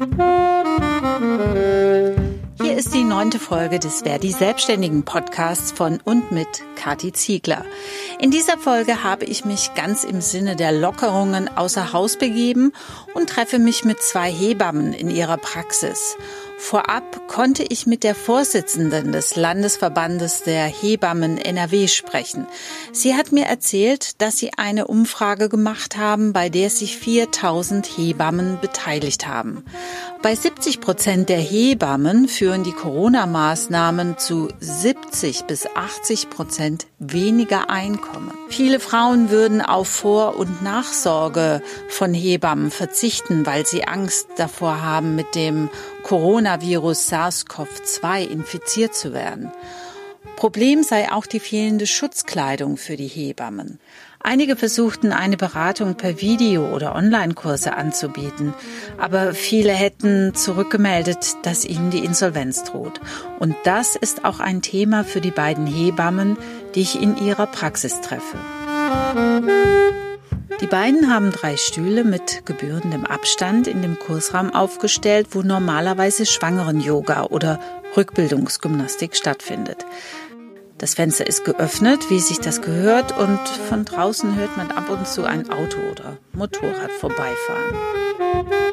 Hier ist die neunte Folge des Verdi Selbstständigen Podcasts von und mit Kati Ziegler. In dieser Folge habe ich mich ganz im Sinne der Lockerungen außer Haus begeben und treffe mich mit zwei Hebammen in ihrer Praxis. Vorab konnte ich mit der Vorsitzenden des Landesverbandes der Hebammen NRW sprechen. Sie hat mir erzählt, dass sie eine Umfrage gemacht haben, bei der sich 4000 Hebammen beteiligt haben. Bei 70 Prozent der Hebammen führen die Corona-Maßnahmen zu 70 bis 80 Prozent weniger Einkommen. Viele Frauen würden auf Vor- und Nachsorge von Hebammen verzichten, weil sie Angst davor haben, mit dem Coronavirus SARS-CoV-2 infiziert zu werden. Problem sei auch die fehlende Schutzkleidung für die Hebammen. Einige versuchten eine Beratung per Video oder Online-Kurse anzubieten, aber viele hätten zurückgemeldet, dass ihnen die Insolvenz droht. Und das ist auch ein Thema für die beiden Hebammen, die ich in ihrer Praxis treffe. Die beiden haben drei Stühle mit gebührendem Abstand in dem Kursraum aufgestellt, wo normalerweise Schwangeren-Yoga oder Rückbildungsgymnastik stattfindet. Das Fenster ist geöffnet, wie sich das gehört, und von draußen hört man ab und zu ein Auto oder Motorrad vorbeifahren.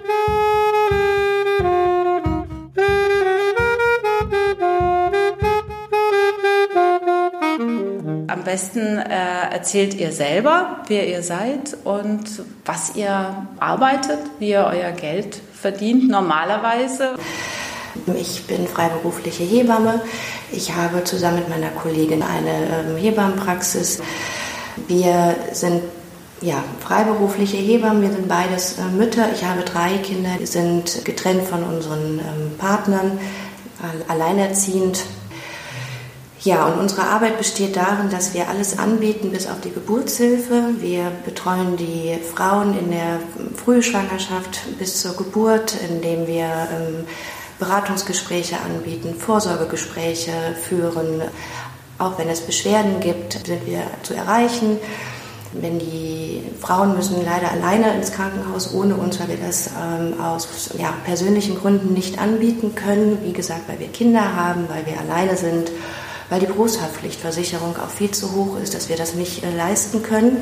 Besten äh, erzählt ihr selber, wer ihr seid und was ihr arbeitet, wie ihr euer Geld verdient normalerweise. Ich bin freiberufliche Hebamme. Ich habe zusammen mit meiner Kollegin eine ähm, Hebammenpraxis. Wir sind ja, freiberufliche Hebammen, wir sind beides äh, Mütter. Ich habe drei Kinder, die sind getrennt von unseren ähm, Partnern, alleinerziehend. Ja, und unsere Arbeit besteht darin, dass wir alles anbieten bis auf die Geburtshilfe. Wir betreuen die Frauen in der Frühschwangerschaft bis zur Geburt, indem wir ähm, Beratungsgespräche anbieten, Vorsorgegespräche führen. Auch wenn es Beschwerden gibt, sind wir zu erreichen. Wenn die Frauen müssen leider alleine ins Krankenhaus ohne uns, weil wir das ähm, aus ja, persönlichen Gründen nicht anbieten können. Wie gesagt, weil wir Kinder haben, weil wir alleine sind, weil die Berufshaftpflichtversicherung auch viel zu hoch ist, dass wir das nicht äh, leisten können.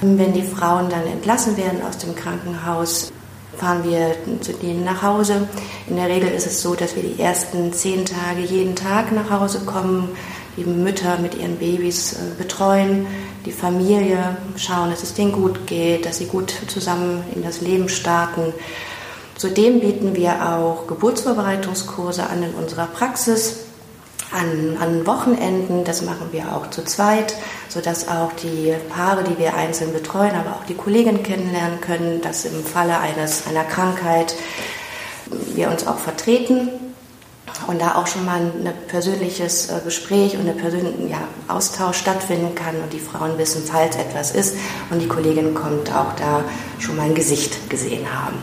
Wenn die Frauen dann entlassen werden aus dem Krankenhaus, fahren wir zu denen nach Hause. In der Regel ist es so, dass wir die ersten zehn Tage jeden Tag nach Hause kommen, die Mütter mit ihren Babys äh, betreuen, die Familie schauen, dass es denen gut geht, dass sie gut zusammen in das Leben starten. Zudem bieten wir auch Geburtsvorbereitungskurse an in unserer Praxis an, an Wochenenden. Das machen wir auch zu zweit, sodass auch die Paare, die wir einzeln betreuen, aber auch die Kolleginnen kennenlernen können, dass im Falle eines, einer Krankheit wir uns auch vertreten und da auch schon mal ein persönliches äh, Gespräch und ein persönlicher ja, Austausch stattfinden kann und die Frauen wissen, falls etwas ist und die Kollegin kommt, auch da schon mal ein Gesicht gesehen haben.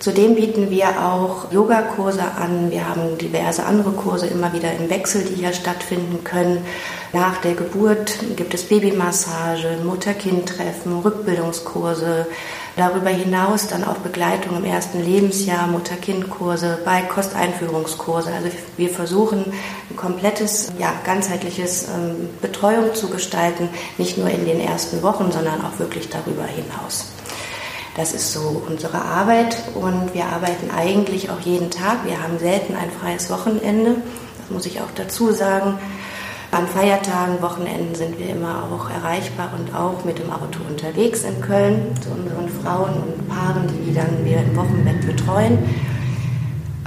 Zudem bieten wir auch Yogakurse an. Wir haben diverse andere Kurse immer wieder im Wechsel, die hier stattfinden können. Nach der Geburt gibt es Babymassage, Mutter-Kind-Treffen, Rückbildungskurse. Darüber hinaus dann auch Begleitung im ersten Lebensjahr, Mutter-Kind-Kurse, Beikosteinführungskurse. Also wir versuchen ein komplettes, ja, ganzheitliches ähm, Betreuung zu gestalten, nicht nur in den ersten Wochen, sondern auch wirklich darüber hinaus. Das ist so unsere Arbeit und wir arbeiten eigentlich auch jeden Tag. Wir haben selten ein freies Wochenende, das muss ich auch dazu sagen. An Feiertagen, Wochenenden sind wir immer auch erreichbar und auch mit dem Auto unterwegs in Köln zu unseren Frauen und Paaren, die dann wir im Wochenbett betreuen.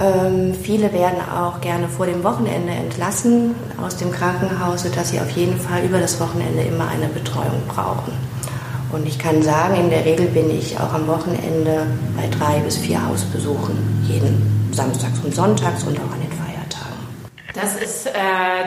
Ähm, viele werden auch gerne vor dem Wochenende entlassen aus dem Krankenhaus, sodass sie auf jeden Fall über das Wochenende immer eine Betreuung brauchen. Und ich kann sagen, in der Regel bin ich auch am Wochenende bei drei bis vier Hausbesuchen, jeden Samstags und Sonntags und auch an den Feiertagen. Das ist, äh,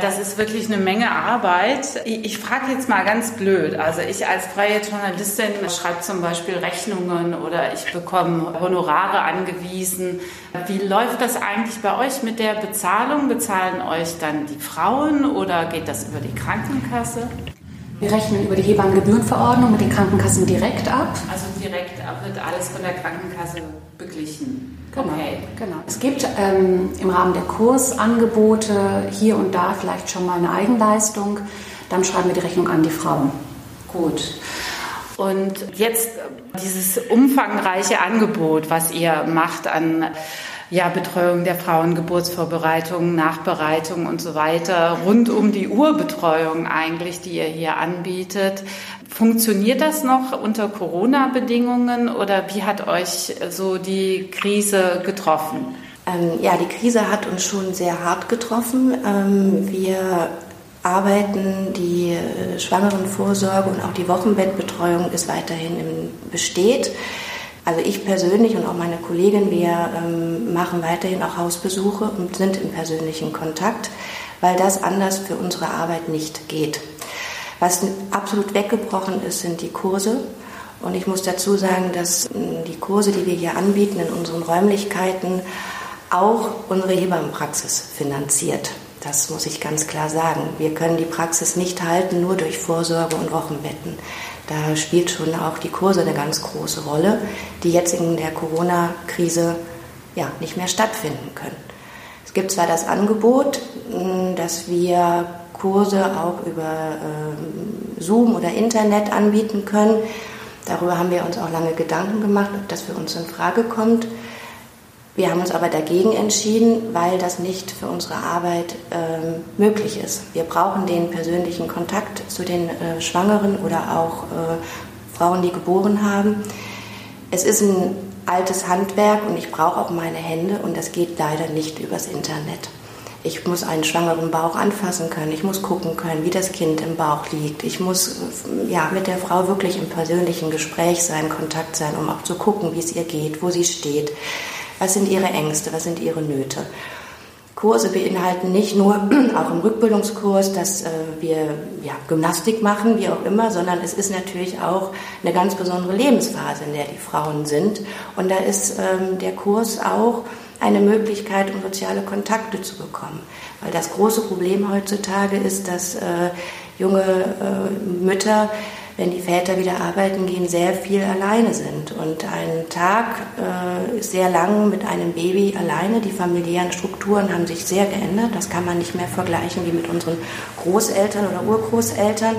das ist wirklich eine Menge Arbeit. Ich, ich frage jetzt mal ganz blöd. Also ich als freie Journalistin schreibe zum Beispiel Rechnungen oder ich bekomme Honorare angewiesen. Wie läuft das eigentlich bei euch mit der Bezahlung? Bezahlen euch dann die Frauen oder geht das über die Krankenkasse? Wir rechnen über die Hebammengebührenverordnung mit den Krankenkassen direkt ab. Also direkt wird alles von der Krankenkasse beglichen? Genau, okay. genau. Es gibt ähm, im Rahmen der Kursangebote hier und da vielleicht schon mal eine Eigenleistung. Dann schreiben wir die Rechnung an die Frauen. Gut. Und jetzt dieses umfangreiche Angebot, was ihr macht an ja, Betreuung der Frauen, Geburtsvorbereitung, Nachbereitung und so weiter, rund um die Urbetreuung eigentlich, die ihr hier anbietet. Funktioniert das noch unter Corona-Bedingungen oder wie hat euch so die Krise getroffen? Ähm, ja, die Krise hat uns schon sehr hart getroffen. Ähm, wir arbeiten, die äh, Schwangerenvorsorge und auch die Wochenbettbetreuung ist weiterhin im, besteht. Also ich persönlich und auch meine Kollegin, wir ähm, machen weiterhin auch Hausbesuche und sind im persönlichen Kontakt, weil das anders für unsere Arbeit nicht geht. Was absolut weggebrochen ist, sind die Kurse. Und ich muss dazu sagen, dass ähm, die Kurse, die wir hier anbieten in unseren Räumlichkeiten, auch unsere Hebammenpraxis finanziert. Das muss ich ganz klar sagen. Wir können die Praxis nicht halten nur durch Vorsorge und Wochenbetten. Da spielt schon auch die Kurse eine ganz große Rolle, die jetzt in der Corona-Krise ja, nicht mehr stattfinden können. Es gibt zwar das Angebot, dass wir Kurse auch über äh, Zoom oder Internet anbieten können. Darüber haben wir uns auch lange Gedanken gemacht, ob das für uns in Frage kommt. Wir haben uns aber dagegen entschieden, weil das nicht für unsere Arbeit äh, möglich ist. Wir brauchen den persönlichen Kontakt zu den äh, Schwangeren oder auch äh, Frauen, die geboren haben. Es ist ein altes Handwerk und ich brauche auch meine Hände und das geht leider nicht übers Internet. Ich muss einen schwangeren Bauch anfassen können. Ich muss gucken können, wie das Kind im Bauch liegt. Ich muss ja, mit der Frau wirklich im persönlichen Gespräch sein, Kontakt sein, um auch zu gucken, wie es ihr geht, wo sie steht. Was sind ihre Ängste? Was sind ihre Nöte? Kurse beinhalten nicht nur, auch im Rückbildungskurs, dass äh, wir ja, Gymnastik machen, wie auch immer, sondern es ist natürlich auch eine ganz besondere Lebensphase, in der die Frauen sind. Und da ist ähm, der Kurs auch eine Möglichkeit, um soziale Kontakte zu bekommen. Weil das große Problem heutzutage ist, dass äh, junge äh, Mütter wenn die Väter wieder arbeiten gehen, sehr viel alleine sind. Und ein Tag äh, ist sehr lang mit einem Baby alleine. Die familiären Strukturen haben sich sehr geändert. Das kann man nicht mehr vergleichen wie mit unseren Großeltern oder Urgroßeltern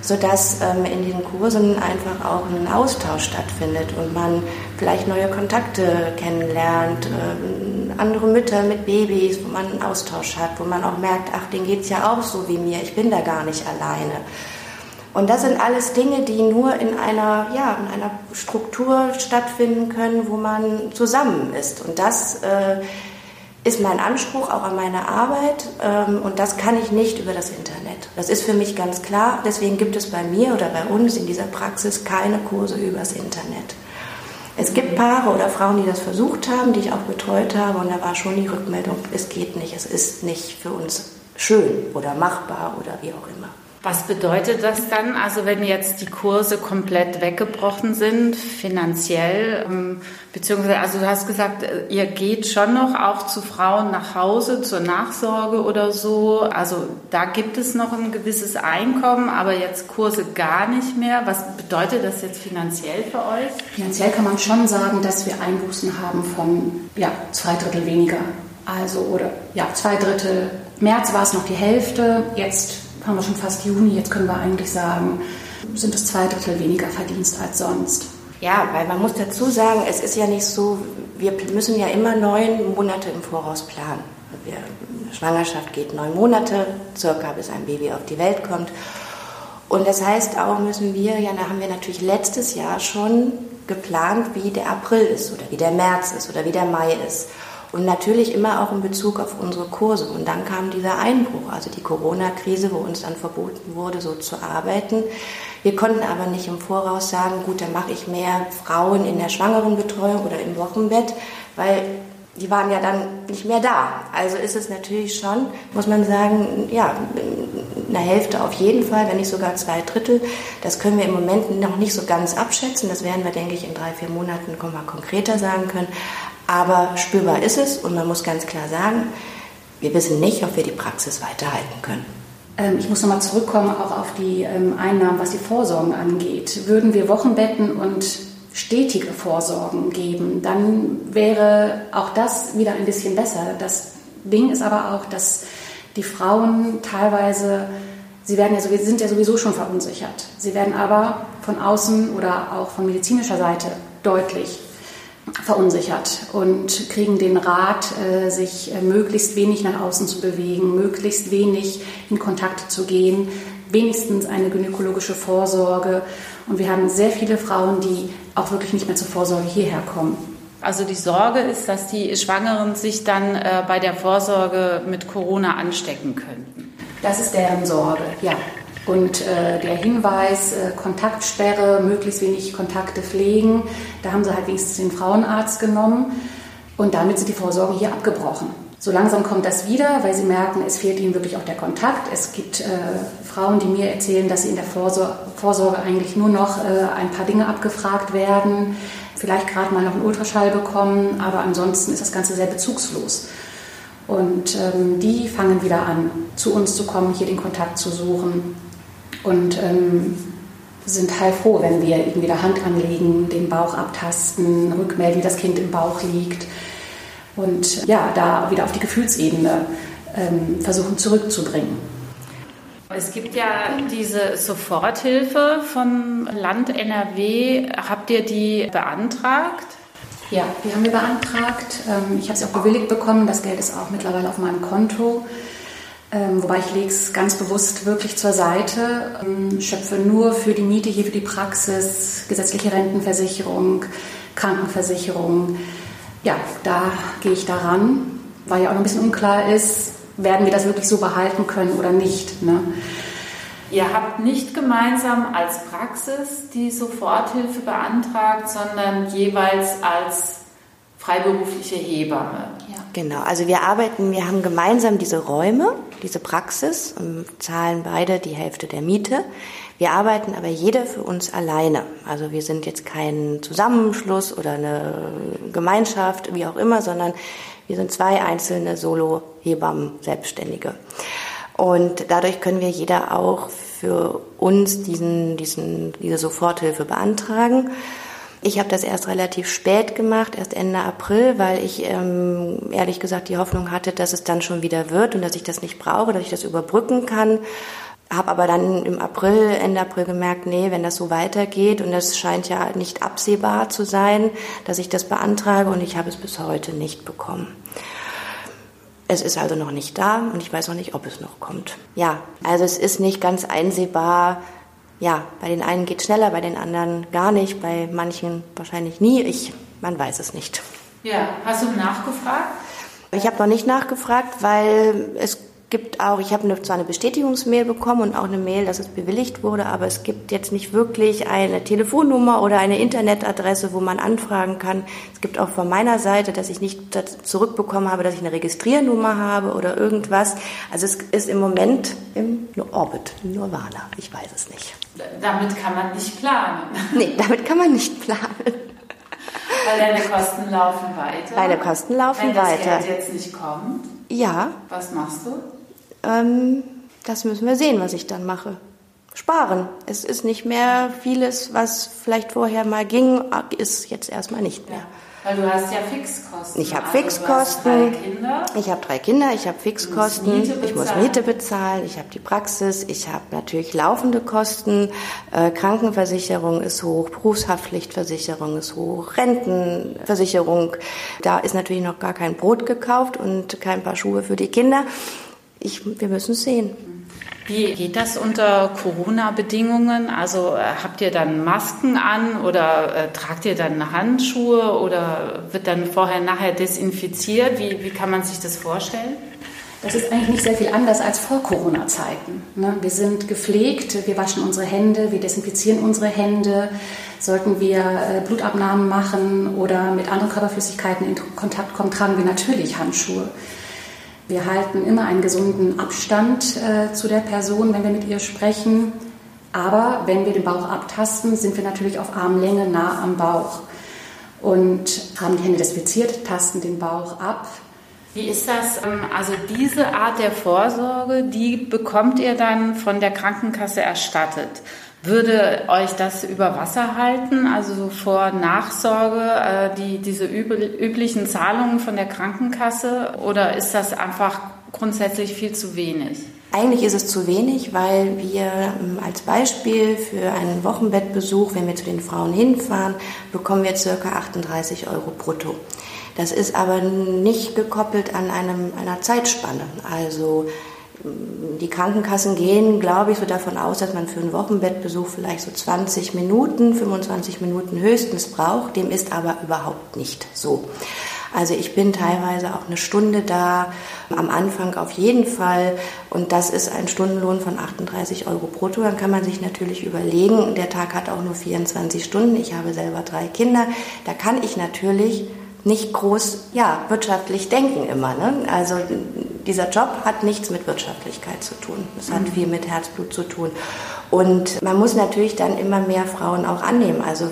sodass ähm, in diesen Kursen einfach auch ein Austausch stattfindet und man vielleicht neue Kontakte kennenlernt, äh, andere Mütter mit Babys, wo man einen Austausch hat, wo man auch merkt, ach, denen geht es ja auch so wie mir, ich bin da gar nicht alleine. Und das sind alles Dinge, die nur in einer, ja, in einer Struktur stattfinden können, wo man zusammen ist. Und das äh, ist mein Anspruch auch an meine Arbeit ähm, und das kann ich nicht über das Internet. Das ist für mich ganz klar. Deswegen gibt es bei mir oder bei uns in dieser Praxis keine Kurse übers Internet. Es gibt Paare oder Frauen, die das versucht haben, die ich auch betreut habe und da war schon die Rückmeldung, es geht nicht, es ist nicht für uns schön oder machbar oder wie auch immer. Was bedeutet das dann? Also wenn jetzt die Kurse komplett weggebrochen sind, finanziell, ähm, beziehungsweise, also du hast gesagt, äh, ihr geht schon noch auch zu Frauen nach Hause zur Nachsorge oder so. Also da gibt es noch ein gewisses Einkommen, aber jetzt Kurse gar nicht mehr. Was bedeutet das jetzt finanziell für euch? Finanziell kann man schon sagen, dass wir Einbußen haben von ja, zwei Drittel weniger. Also oder ja, zwei Drittel. März war es noch die Hälfte, jetzt haben wir schon fast Juni, jetzt können wir eigentlich sagen, sind es zwei Drittel weniger Verdienst als sonst. Ja, weil man muss dazu sagen, es ist ja nicht so, wir müssen ja immer neun Monate im Voraus planen. Wir, Schwangerschaft geht neun Monate, circa bis ein Baby auf die Welt kommt. Und das heißt auch, müssen wir, ja, da haben wir natürlich letztes Jahr schon geplant, wie der April ist oder wie der März ist oder wie der Mai ist. Und natürlich immer auch in Bezug auf unsere Kurse. Und dann kam dieser Einbruch, also die Corona-Krise, wo uns dann verboten wurde, so zu arbeiten. Wir konnten aber nicht im Voraus sagen, gut, dann mache ich mehr Frauen in der Schwangerenbetreuung oder im Wochenbett, weil die waren ja dann nicht mehr da. Also ist es natürlich schon, muss man sagen, ja, eine Hälfte auf jeden Fall, wenn nicht sogar zwei Drittel. Das können wir im Moment noch nicht so ganz abschätzen. Das werden wir, denke ich, in drei, vier Monaten konkreter sagen können. Aber spürbar ist es und man muss ganz klar sagen, wir wissen nicht, ob wir die Praxis weiterhalten können. Ähm, ich muss nochmal zurückkommen auch auf die ähm, Einnahmen, was die Vorsorgen angeht. Würden wir Wochenbetten und stetige Vorsorgen geben, dann wäre auch das wieder ein bisschen besser. Das Ding ist aber auch, dass die Frauen teilweise, sie werden ja sowieso, sind ja sowieso schon verunsichert. Sie werden aber von außen oder auch von medizinischer Seite deutlich verunsichert und kriegen den Rat, äh, sich äh, möglichst wenig nach außen zu bewegen, möglichst wenig in Kontakt zu gehen, wenigstens eine gynäkologische Vorsorge. Und wir haben sehr viele Frauen, die auch wirklich nicht mehr zur Vorsorge hierher kommen. Also die Sorge ist, dass die Schwangeren sich dann äh, bei der Vorsorge mit Corona anstecken könnten. Das ist deren Sorge, ja. Und äh, der Hinweis, äh, Kontaktsperre, möglichst wenig Kontakte pflegen, da haben sie halt wenigstens den Frauenarzt genommen. Und damit sind die Vorsorgen hier abgebrochen. So langsam kommt das wieder, weil sie merken, es fehlt ihnen wirklich auch der Kontakt. Es gibt äh, Frauen, die mir erzählen, dass sie in der Vorsor Vorsorge eigentlich nur noch äh, ein paar Dinge abgefragt werden, vielleicht gerade mal noch einen Ultraschall bekommen, aber ansonsten ist das Ganze sehr bezugslos. Und ähm, die fangen wieder an, zu uns zu kommen, hier den Kontakt zu suchen und ähm, sind heilfroh, wenn wir ihnen wieder Hand anlegen, den Bauch abtasten, rückmelden, wie das Kind im Bauch liegt und ja, da wieder auf die Gefühlsebene ähm, versuchen zurückzubringen. Es gibt ja diese Soforthilfe vom Land NRW. Habt ihr die beantragt? Ja, die haben wir beantragt. Ähm, ich habe sie auch bewilligt bekommen. Das Geld ist auch mittlerweile auf meinem Konto. Ähm, wobei ich lege es ganz bewusst wirklich zur Seite, ähm, schöpfe nur für die Miete hier für die Praxis, gesetzliche Rentenversicherung, Krankenversicherung, ja, da gehe ich daran, weil ja auch noch ein bisschen unklar ist, werden wir das wirklich so behalten können oder nicht. Ne? Ihr habt nicht gemeinsam als Praxis die Soforthilfe beantragt, sondern jeweils als freiberufliche Hebamme. Ja. Genau, also wir arbeiten, wir haben gemeinsam diese Räume, diese Praxis und zahlen beide die Hälfte der Miete. Wir arbeiten aber jeder für uns alleine. Also wir sind jetzt kein Zusammenschluss oder eine Gemeinschaft, wie auch immer, sondern wir sind zwei einzelne Solo-Hebammen, Selbstständige. Und dadurch können wir jeder auch für uns diesen, diesen, diese Soforthilfe beantragen. Ich habe das erst relativ spät gemacht, erst Ende April, weil ich ähm, ehrlich gesagt die Hoffnung hatte, dass es dann schon wieder wird und dass ich das nicht brauche, dass ich das überbrücken kann. Habe aber dann im April, Ende April gemerkt, nee, wenn das so weitergeht und das scheint ja nicht absehbar zu sein, dass ich das beantrage und ich habe es bis heute nicht bekommen. Es ist also noch nicht da und ich weiß noch nicht, ob es noch kommt. Ja, also es ist nicht ganz einsehbar. Ja, bei den einen geht schneller, bei den anderen gar nicht, bei manchen wahrscheinlich nie. Ich, man weiß es nicht. Ja, hast du nachgefragt? Ich habe noch nicht nachgefragt, weil es gibt auch, ich habe zwar eine Bestätigungsmail bekommen und auch eine Mail, dass es bewilligt wurde, aber es gibt jetzt nicht wirklich eine Telefonnummer oder eine Internetadresse, wo man anfragen kann. Es gibt auch von meiner Seite, dass ich nicht zurückbekommen habe, dass ich eine Registriernummer habe oder irgendwas. Also es ist im Moment im Orbit, im Nirvana. Ich weiß es nicht. Damit kann man nicht planen. Nee, damit kann man nicht planen. Weil deine Kosten laufen weiter. Deine Kosten laufen Wenn das weiter. Geld jetzt nicht kommt. Ja. Was machst du? Ähm, das müssen wir sehen, was ich dann mache. Sparen. Es ist nicht mehr vieles, was vielleicht vorher mal ging, ist jetzt erstmal nicht mehr. Ja. Weil du hast ja Fixkosten. Ich habe also Fixkosten. Kinder. Ich habe drei Kinder, ich habe Fixkosten, ich muss Miete bezahlen, ich habe die Praxis, ich habe natürlich laufende Kosten, äh, Krankenversicherung ist hoch, Berufshaftpflichtversicherung ist hoch, Rentenversicherung. Da ist natürlich noch gar kein Brot gekauft und kein paar Schuhe für die Kinder. Ich, wir müssen es sehen. Wie geht das unter Corona-Bedingungen? Also äh, habt ihr dann Masken an oder äh, tragt ihr dann Handschuhe oder wird dann vorher nachher desinfiziert? Wie, wie kann man sich das vorstellen? Das ist eigentlich nicht sehr viel anders als vor Corona-Zeiten. Ne? Wir sind gepflegt, wir waschen unsere Hände, wir desinfizieren unsere Hände. Sollten wir äh, Blutabnahmen machen oder mit anderen Körperflüssigkeiten in Kontakt kommen, tragen wir natürlich Handschuhe. Wir halten immer einen gesunden Abstand äh, zu der Person, wenn wir mit ihr sprechen. Aber wenn wir den Bauch abtasten, sind wir natürlich auf Armlänge nah am Bauch und haben die Hände desinfiziert, tasten den Bauch ab. Wie ist das? Ähm, also diese Art der Vorsorge, die bekommt ihr dann von der Krankenkasse erstattet. Würde euch das über Wasser halten, also so vor Nachsorge, äh, die, diese üblichen Zahlungen von der Krankenkasse? Oder ist das einfach grundsätzlich viel zu wenig? Eigentlich ist es zu wenig, weil wir ähm, als Beispiel für einen Wochenbettbesuch, wenn wir zu den Frauen hinfahren, bekommen wir ca. 38 Euro brutto. Das ist aber nicht gekoppelt an einem, einer Zeitspanne. Also die Krankenkassen gehen, glaube ich, so davon aus, dass man für einen Wochenbettbesuch vielleicht so 20 Minuten, 25 Minuten höchstens braucht. Dem ist aber überhaupt nicht so. Also ich bin teilweise auch eine Stunde da, am Anfang auf jeden Fall. Und das ist ein Stundenlohn von 38 Euro brutto. Dann kann man sich natürlich überlegen, der Tag hat auch nur 24 Stunden. Ich habe selber drei Kinder. Da kann ich natürlich nicht groß ja, wirtschaftlich denken immer. Ne? Also dieser Job hat nichts mit Wirtschaftlichkeit zu tun. Es hat mhm. viel mit Herzblut zu tun. Und man muss natürlich dann immer mehr Frauen auch annehmen, also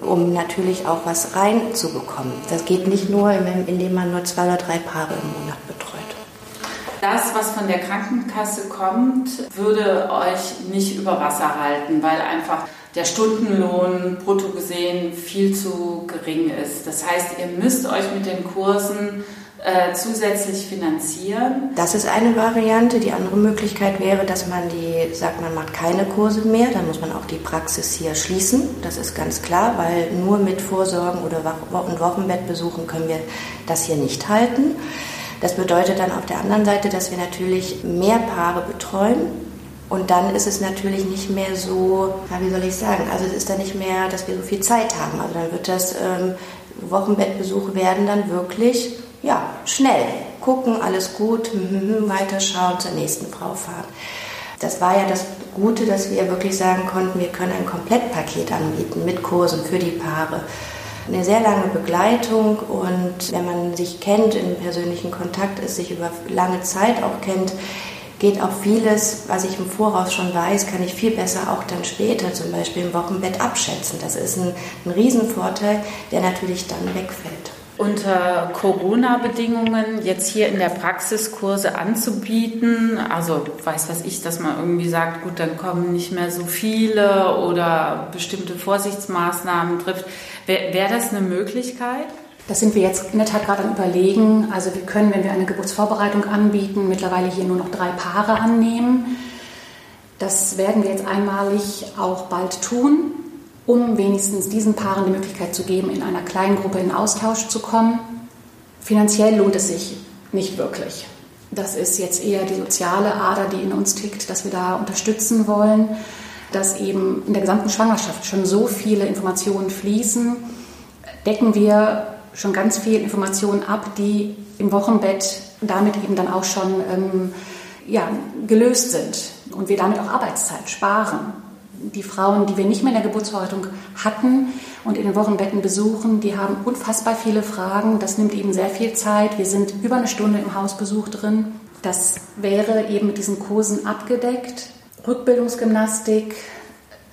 um natürlich auch was reinzubekommen. Das geht nicht nur, indem man nur zwei oder drei Paare im Monat betreut. Das, was von der Krankenkasse kommt, würde euch nicht über Wasser halten, weil einfach der Stundenlohn brutto gesehen viel zu gering ist. Das heißt, ihr müsst euch mit den Kursen äh, zusätzlich finanzieren. Das ist eine Variante. Die andere Möglichkeit wäre, dass man die sagt, man macht keine Kurse mehr. Dann muss man auch die Praxis hier schließen. Das ist ganz klar, weil nur mit Vorsorgen oder Wochenbettbesuchen können wir das hier nicht halten. Das bedeutet dann auf der anderen Seite, dass wir natürlich mehr Paare betreuen und dann ist es natürlich nicht mehr so, ja, wie soll ich sagen, also es ist dann nicht mehr, dass wir so viel Zeit haben. Also dann wird das, ähm, Wochenbettbesuche werden dann wirklich, ja, schnell. Gucken, alles gut, hm, weiterschauen, zur nächsten Frau fahren. Das war ja das Gute, dass wir wirklich sagen konnten, wir können ein Komplettpaket anbieten mit Kursen für die Paare eine sehr lange Begleitung und wenn man sich kennt, in persönlichen Kontakt ist, sich über lange Zeit auch kennt, geht auch vieles, was ich im Voraus schon weiß, kann ich viel besser auch dann später, zum Beispiel im Wochenbett, abschätzen. Das ist ein, ein Riesenvorteil, der natürlich dann wegfällt. Unter Corona-Bedingungen jetzt hier in der Praxis Kurse anzubieten, also weiß was ich, dass man irgendwie sagt, gut, dann kommen nicht mehr so viele oder bestimmte Vorsichtsmaßnahmen trifft, wäre wär das eine Möglichkeit? Das sind wir jetzt in der Tat gerade am Überlegen. Also wir können, wenn wir eine Geburtsvorbereitung anbieten, mittlerweile hier nur noch drei Paare annehmen. Das werden wir jetzt einmalig auch bald tun, um wenigstens diesen Paaren die Möglichkeit zu geben, in einer kleinen Gruppe in Austausch zu kommen. Finanziell lohnt es sich nicht wirklich. Das ist jetzt eher die soziale Ader, die in uns tickt, dass wir da unterstützen wollen, dass eben in der gesamten Schwangerschaft schon so viele Informationen fließen, decken wir schon ganz viel Informationen ab, die im Wochenbett damit eben dann auch schon ähm, ja, gelöst sind und wir damit auch Arbeitszeit sparen. Die Frauen, die wir nicht mehr in der Geburtsverwaltung hatten und in den Wochenbetten besuchen, die haben unfassbar viele Fragen. Das nimmt eben sehr viel Zeit. Wir sind über eine Stunde im Hausbesuch drin. Das wäre eben mit diesen Kursen abgedeckt. Rückbildungsgymnastik,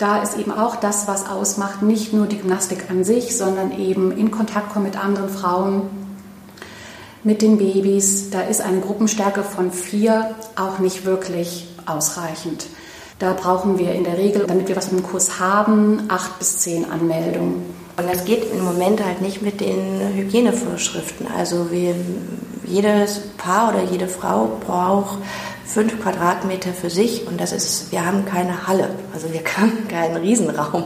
da ist eben auch das, was ausmacht, nicht nur die Gymnastik an sich, sondern eben in Kontakt kommen mit anderen Frauen, mit den Babys. Da ist eine Gruppenstärke von vier auch nicht wirklich ausreichend. Da brauchen wir in der Regel, damit wir was dem Kurs haben, acht bis zehn Anmeldungen. Und das geht im Moment halt nicht mit den Hygienevorschriften. Also wir, jedes Paar oder jede Frau braucht fünf Quadratmeter für sich und das ist, wir haben keine Halle, also wir haben keinen Riesenraum.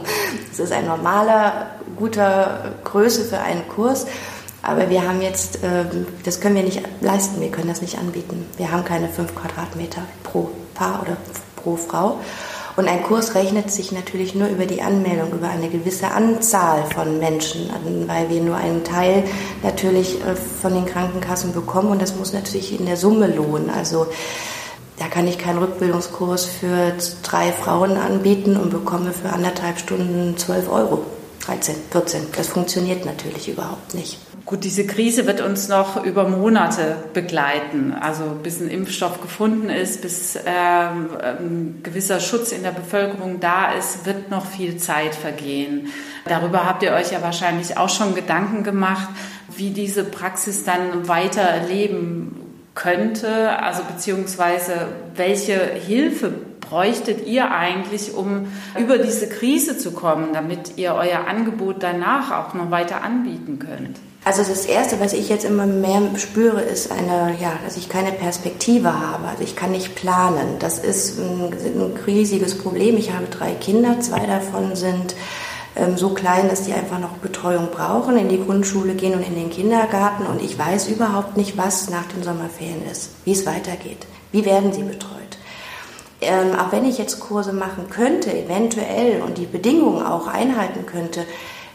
Das ist ein normaler, guter Größe für einen Kurs, aber wir haben jetzt, ähm, das können wir nicht leisten, wir können das nicht anbieten. Wir haben keine fünf Quadratmeter pro Paar oder pro Frau. Und ein Kurs rechnet sich natürlich nur über die Anmeldung, über eine gewisse Anzahl von Menschen, weil wir nur einen Teil natürlich äh, von den Krankenkassen bekommen und das muss natürlich in der Summe lohnen. Also da kann ich keinen Rückbildungskurs für drei Frauen anbieten und bekomme für anderthalb Stunden 12 Euro. 13, 14. Das funktioniert natürlich überhaupt nicht. Gut, diese Krise wird uns noch über Monate begleiten. Also bis ein Impfstoff gefunden ist, bis ähm, ein gewisser Schutz in der Bevölkerung da ist, wird noch viel Zeit vergehen. Darüber habt ihr euch ja wahrscheinlich auch schon Gedanken gemacht, wie diese Praxis dann weiterleben könnte, also beziehungsweise welche Hilfe bräuchtet ihr eigentlich, um über diese Krise zu kommen, damit ihr euer Angebot danach auch noch weiter anbieten könnt? Also das Erste, was ich jetzt immer mehr spüre, ist eine, ja, dass ich keine Perspektive habe. Also ich kann nicht planen. Das ist ein, ein riesiges Problem. Ich habe drei Kinder, zwei davon sind ähm, so klein, dass die einfach noch Betreuung brauchen, in die Grundschule gehen und in den Kindergarten. Und ich weiß überhaupt nicht, was nach den Sommerferien ist, wie es weitergeht. Wie werden sie betreut? Ähm, auch wenn ich jetzt Kurse machen könnte, eventuell, und die Bedingungen auch einhalten könnte,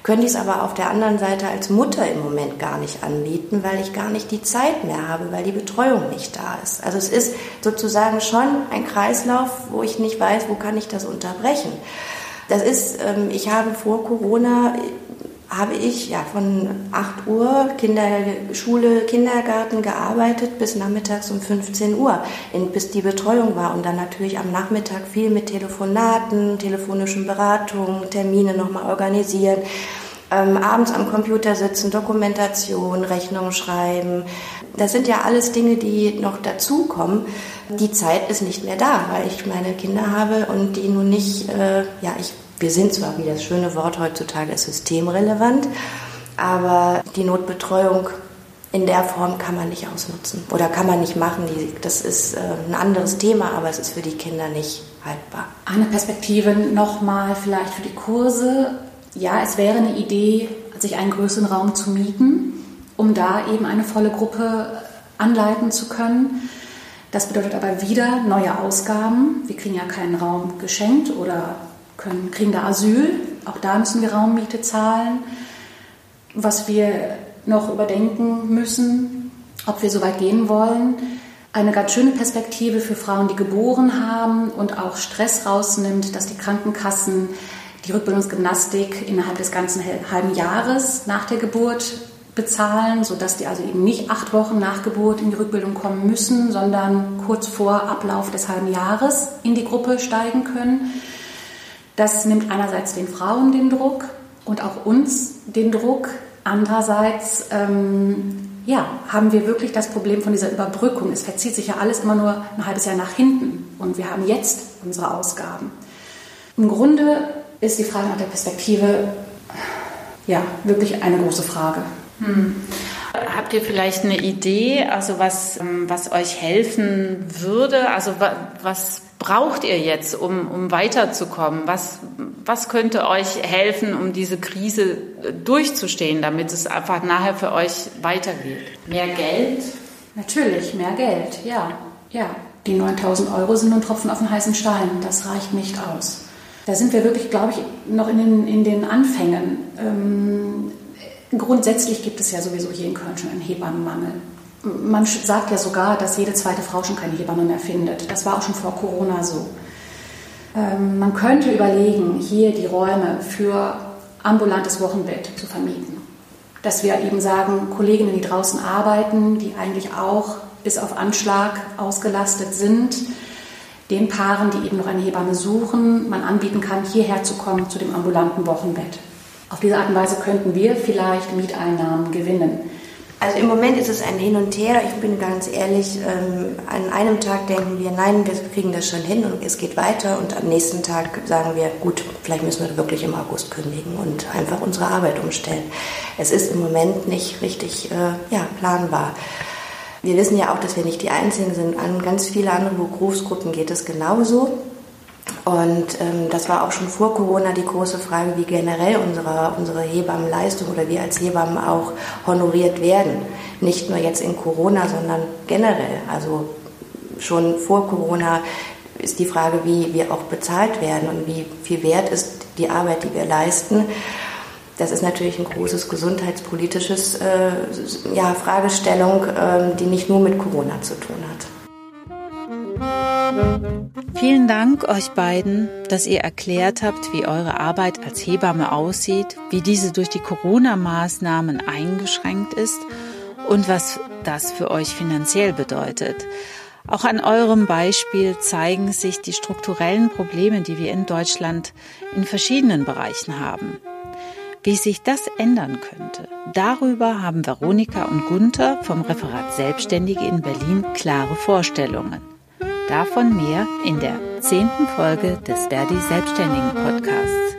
könnte ich es aber auf der anderen Seite als Mutter im Moment gar nicht anbieten, weil ich gar nicht die Zeit mehr habe, weil die Betreuung nicht da ist. Also es ist sozusagen schon ein Kreislauf, wo ich nicht weiß, wo kann ich das unterbrechen. Das ist, ähm, ich habe vor Corona habe ich ja von 8 Uhr Kinder, Schule, Kindergarten gearbeitet bis nachmittags um 15 Uhr, bis die Betreuung war und dann natürlich am Nachmittag viel mit Telefonaten, telefonischen Beratungen, Termine nochmal organisieren. Ähm, abends am Computer sitzen, Dokumentation, Rechnung schreiben. Das sind ja alles Dinge, die noch dazukommen. Die Zeit ist nicht mehr da, weil ich meine Kinder habe und die nun nicht, äh, ja, ich wir sind zwar, wie das schöne Wort heutzutage ist, systemrelevant, aber die Notbetreuung in der Form kann man nicht ausnutzen oder kann man nicht machen. Das ist äh, ein anderes Thema, aber es ist für die Kinder nicht haltbar. Eine Perspektive nochmal vielleicht für die Kurse. Ja, es wäre eine Idee, sich einen größeren Raum zu mieten, um da eben eine volle Gruppe anleiten zu können. Das bedeutet aber wieder neue Ausgaben. Wir kriegen ja keinen Raum geschenkt oder können, kriegen da Asyl. Auch da müssen wir Raummiete zahlen. Was wir noch überdenken müssen, ob wir so weit gehen wollen. Eine ganz schöne Perspektive für Frauen, die geboren haben und auch Stress rausnimmt, dass die Krankenkassen die Rückbildungsgymnastik innerhalb des ganzen halben Jahres nach der Geburt bezahlen, sodass die also eben nicht acht Wochen nach Geburt in die Rückbildung kommen müssen, sondern kurz vor Ablauf des halben Jahres in die Gruppe steigen können. Das nimmt einerseits den Frauen den Druck und auch uns den Druck. Andererseits ähm, ja, haben wir wirklich das Problem von dieser Überbrückung. Es verzieht sich ja alles immer nur ein halbes Jahr nach hinten und wir haben jetzt unsere Ausgaben. Im Grunde ist die Frage nach der Perspektive ja wirklich eine große Frage. Hm. Habt ihr vielleicht eine Idee, also was, ähm, was euch helfen würde? Also was braucht ihr jetzt, um, um weiterzukommen? Was, was könnte euch helfen, um diese Krise äh, durchzustehen, damit es einfach nachher für euch weitergeht? Mehr Geld? Natürlich, mehr Geld, ja. Ja, die 9000 Euro sind ein Tropfen auf den heißen Stein. Das reicht nicht aus. Da sind wir wirklich, glaube ich, noch in den, in den Anfängen. Ähm, Grundsätzlich gibt es ja sowieso hier in Köln schon einen Hebammenmangel. Man sagt ja sogar, dass jede zweite Frau schon keine Hebamme mehr findet. Das war auch schon vor Corona so. Ähm, man könnte überlegen, hier die Räume für ambulantes Wochenbett zu vermieten. Dass wir eben sagen, Kolleginnen, die draußen arbeiten, die eigentlich auch bis auf Anschlag ausgelastet sind, den Paaren, die eben noch eine Hebamme suchen, man anbieten kann, hierher zu kommen zu dem ambulanten Wochenbett. Auf diese Art und Weise könnten wir vielleicht Mieteinnahmen gewinnen. Also im Moment ist es ein Hin und Her. Ich bin ganz ehrlich, ähm, an einem Tag denken wir, nein, wir kriegen das schon hin und es geht weiter. Und am nächsten Tag sagen wir, gut, vielleicht müssen wir wirklich im August kündigen und einfach unsere Arbeit umstellen. Es ist im Moment nicht richtig äh, ja, planbar. Wir wissen ja auch, dass wir nicht die Einzigen sind. An ganz viele andere Berufsgruppen geht es genauso. Und ähm, das war auch schon vor Corona die große Frage, wie generell unsere, unsere Hebammenleistung oder wir als Hebammen auch honoriert werden. Nicht nur jetzt in Corona, sondern generell. Also schon vor Corona ist die Frage, wie wir auch bezahlt werden und wie viel wert ist die Arbeit, die wir leisten. Das ist natürlich ein großes gesundheitspolitisches äh, ja, Fragestellung, äh, die nicht nur mit Corona zu tun hat. Vielen Dank euch beiden, dass ihr erklärt habt, wie eure Arbeit als Hebamme aussieht, wie diese durch die Corona-Maßnahmen eingeschränkt ist und was das für euch finanziell bedeutet. Auch an eurem Beispiel zeigen sich die strukturellen Probleme, die wir in Deutschland in verschiedenen Bereichen haben. Wie sich das ändern könnte, darüber haben Veronika und Gunther vom Referat Selbstständige in Berlin klare Vorstellungen. Davon mehr in der zehnten Folge des Verdi Selbstständigen Podcasts.